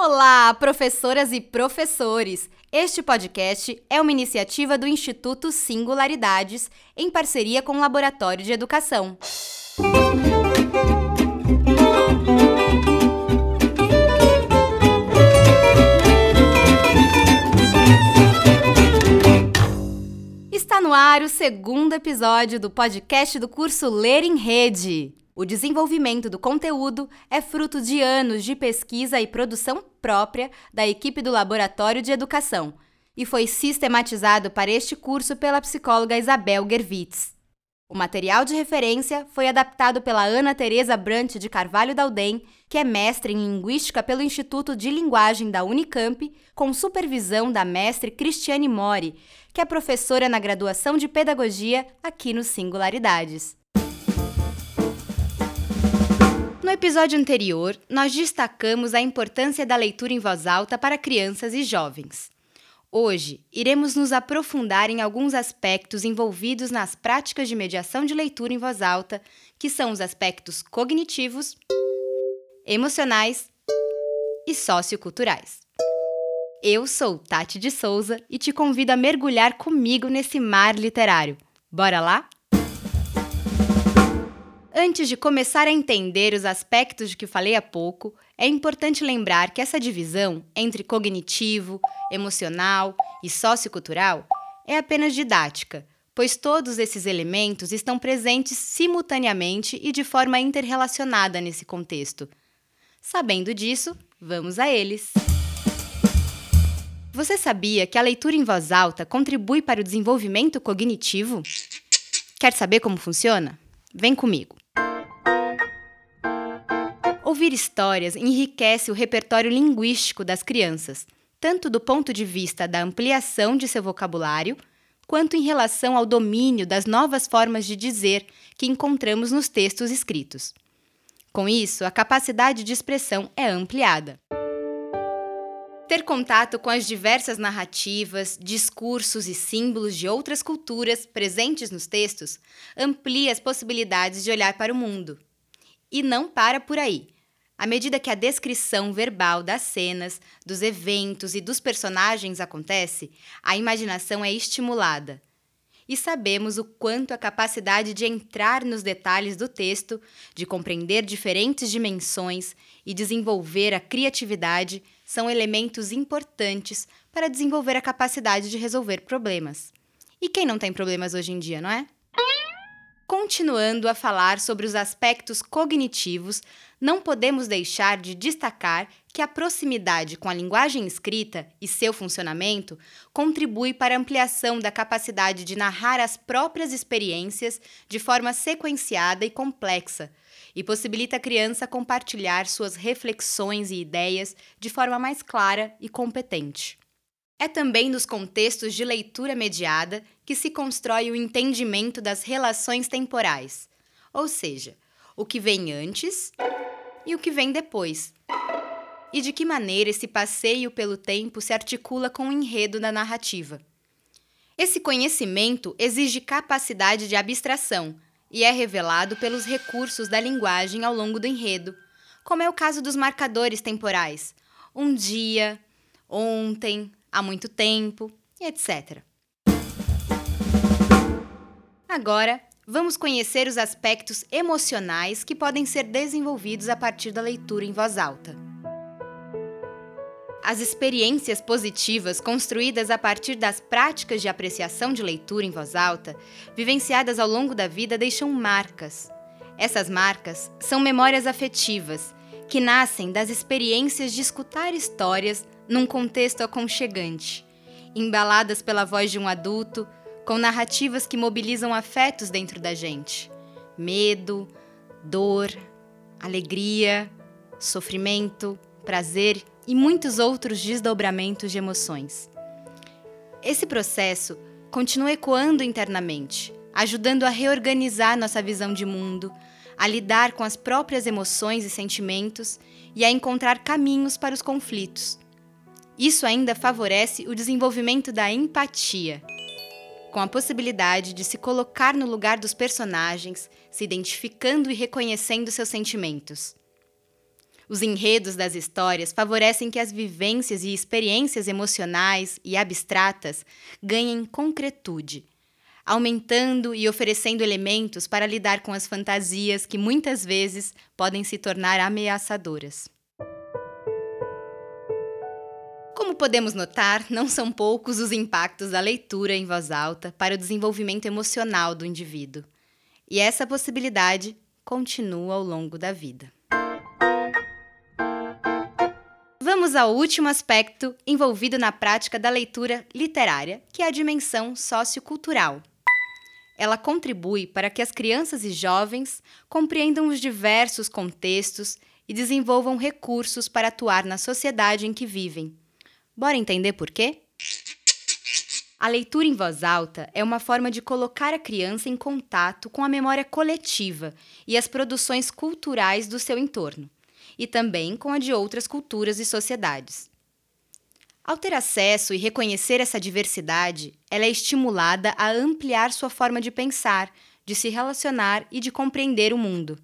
Olá, professoras e professores! Este podcast é uma iniciativa do Instituto Singularidades, em parceria com o Laboratório de Educação. Está no ar o segundo episódio do podcast do curso Ler em Rede. O desenvolvimento do conteúdo é fruto de anos de pesquisa e produção própria da equipe do Laboratório de Educação e foi sistematizado para este curso pela psicóloga Isabel Gervitz. O material de referência foi adaptado pela Ana Teresa Brant de Carvalho Dalden, que é mestre em Linguística pelo Instituto de Linguagem da Unicamp, com supervisão da mestre Cristiane Mori, que é professora na graduação de Pedagogia aqui no Singularidades. No episódio anterior, nós destacamos a importância da leitura em voz alta para crianças e jovens. Hoje, iremos nos aprofundar em alguns aspectos envolvidos nas práticas de mediação de leitura em voz alta, que são os aspectos cognitivos, emocionais e socioculturais. Eu sou Tati de Souza e te convido a mergulhar comigo nesse mar literário. Bora lá? Antes de começar a entender os aspectos de que falei há pouco, é importante lembrar que essa divisão entre cognitivo, emocional e sociocultural é apenas didática, pois todos esses elementos estão presentes simultaneamente e de forma interrelacionada nesse contexto. Sabendo disso, vamos a eles. Você sabia que a leitura em voz alta contribui para o desenvolvimento cognitivo? Quer saber como funciona? Vem comigo. Ouvir histórias enriquece o repertório linguístico das crianças, tanto do ponto de vista da ampliação de seu vocabulário, quanto em relação ao domínio das novas formas de dizer que encontramos nos textos escritos. Com isso, a capacidade de expressão é ampliada. Ter contato com as diversas narrativas, discursos e símbolos de outras culturas presentes nos textos amplia as possibilidades de olhar para o mundo. E não para por aí. À medida que a descrição verbal das cenas, dos eventos e dos personagens acontece, a imaginação é estimulada. E sabemos o quanto a capacidade de entrar nos detalhes do texto, de compreender diferentes dimensões e desenvolver a criatividade são elementos importantes para desenvolver a capacidade de resolver problemas. E quem não tem problemas hoje em dia, não é? Continuando a falar sobre os aspectos cognitivos, não podemos deixar de destacar que a proximidade com a linguagem escrita e seu funcionamento contribui para a ampliação da capacidade de narrar as próprias experiências de forma sequenciada e complexa, e possibilita a criança compartilhar suas reflexões e ideias de forma mais clara e competente. É também nos contextos de leitura mediada que se constrói o entendimento das relações temporais, ou seja, o que vem antes e o que vem depois, e de que maneira esse passeio pelo tempo se articula com o enredo da narrativa. Esse conhecimento exige capacidade de abstração e é revelado pelos recursos da linguagem ao longo do enredo, como é o caso dos marcadores temporais: um dia, ontem, há muito tempo, etc. Agora, vamos conhecer os aspectos emocionais que podem ser desenvolvidos a partir da leitura em voz alta. As experiências positivas construídas a partir das práticas de apreciação de leitura em voz alta, vivenciadas ao longo da vida, deixam marcas. Essas marcas são memórias afetivas, que nascem das experiências de escutar histórias num contexto aconchegante, embaladas pela voz de um adulto, com narrativas que mobilizam afetos dentro da gente: medo, dor, alegria, sofrimento, prazer e muitos outros desdobramentos de emoções. Esse processo continua ecoando internamente, ajudando a reorganizar nossa visão de mundo, a lidar com as próprias emoções e sentimentos e a encontrar caminhos para os conflitos. Isso ainda favorece o desenvolvimento da empatia, com a possibilidade de se colocar no lugar dos personagens, se identificando e reconhecendo seus sentimentos. Os enredos das histórias favorecem que as vivências e experiências emocionais e abstratas ganhem concretude, aumentando e oferecendo elementos para lidar com as fantasias que muitas vezes podem se tornar ameaçadoras. Podemos notar, não são poucos os impactos da leitura em voz alta para o desenvolvimento emocional do indivíduo. E essa possibilidade continua ao longo da vida. Vamos ao último aspecto envolvido na prática da leitura literária, que é a dimensão sociocultural. Ela contribui para que as crianças e jovens compreendam os diversos contextos e desenvolvam recursos para atuar na sociedade em que vivem. Bora entender por quê? A leitura em voz alta é uma forma de colocar a criança em contato com a memória coletiva e as produções culturais do seu entorno e também com a de outras culturas e sociedades. Ao ter acesso e reconhecer essa diversidade, ela é estimulada a ampliar sua forma de pensar, de se relacionar e de compreender o mundo.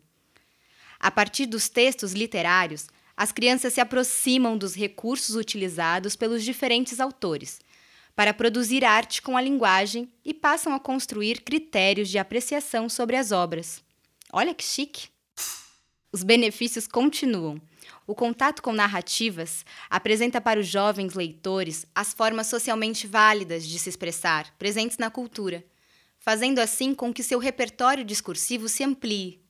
A partir dos textos literários, as crianças se aproximam dos recursos utilizados pelos diferentes autores para produzir arte com a linguagem e passam a construir critérios de apreciação sobre as obras. Olha que chique! Os benefícios continuam. O contato com narrativas apresenta para os jovens leitores as formas socialmente válidas de se expressar, presentes na cultura, fazendo assim com que seu repertório discursivo se amplie.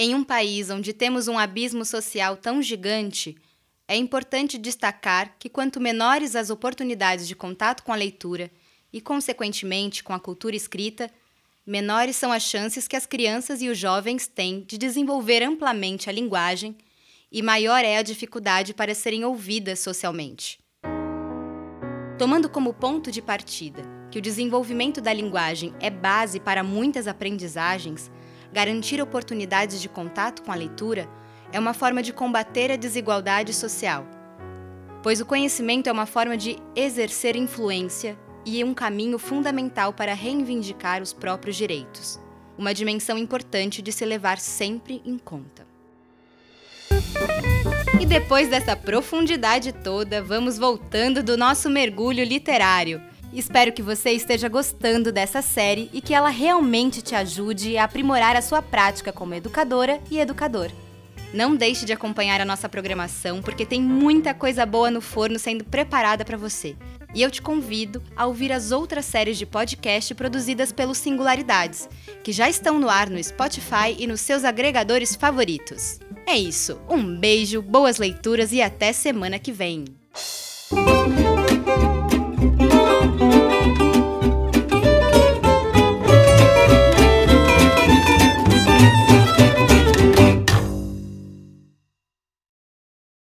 Em um país onde temos um abismo social tão gigante, é importante destacar que quanto menores as oportunidades de contato com a leitura e, consequentemente, com a cultura escrita, menores são as chances que as crianças e os jovens têm de desenvolver amplamente a linguagem e maior é a dificuldade para serem ouvidas socialmente. Tomando como ponto de partida que o desenvolvimento da linguagem é base para muitas aprendizagens, garantir oportunidades de contato com a leitura é uma forma de combater a desigualdade social, pois o conhecimento é uma forma de exercer influência e um caminho fundamental para reivindicar os próprios direitos. Uma dimensão importante de se levar sempre em conta. E depois dessa profundidade toda, vamos voltando do nosso mergulho literário. Espero que você esteja gostando dessa série e que ela realmente te ajude a aprimorar a sua prática como educadora e educador. Não deixe de acompanhar a nossa programação, porque tem muita coisa boa no forno sendo preparada para você. E eu te convido a ouvir as outras séries de podcast produzidas pelo Singularidades, que já estão no ar no Spotify e nos seus agregadores favoritos. É isso, um beijo, boas leituras e até semana que vem!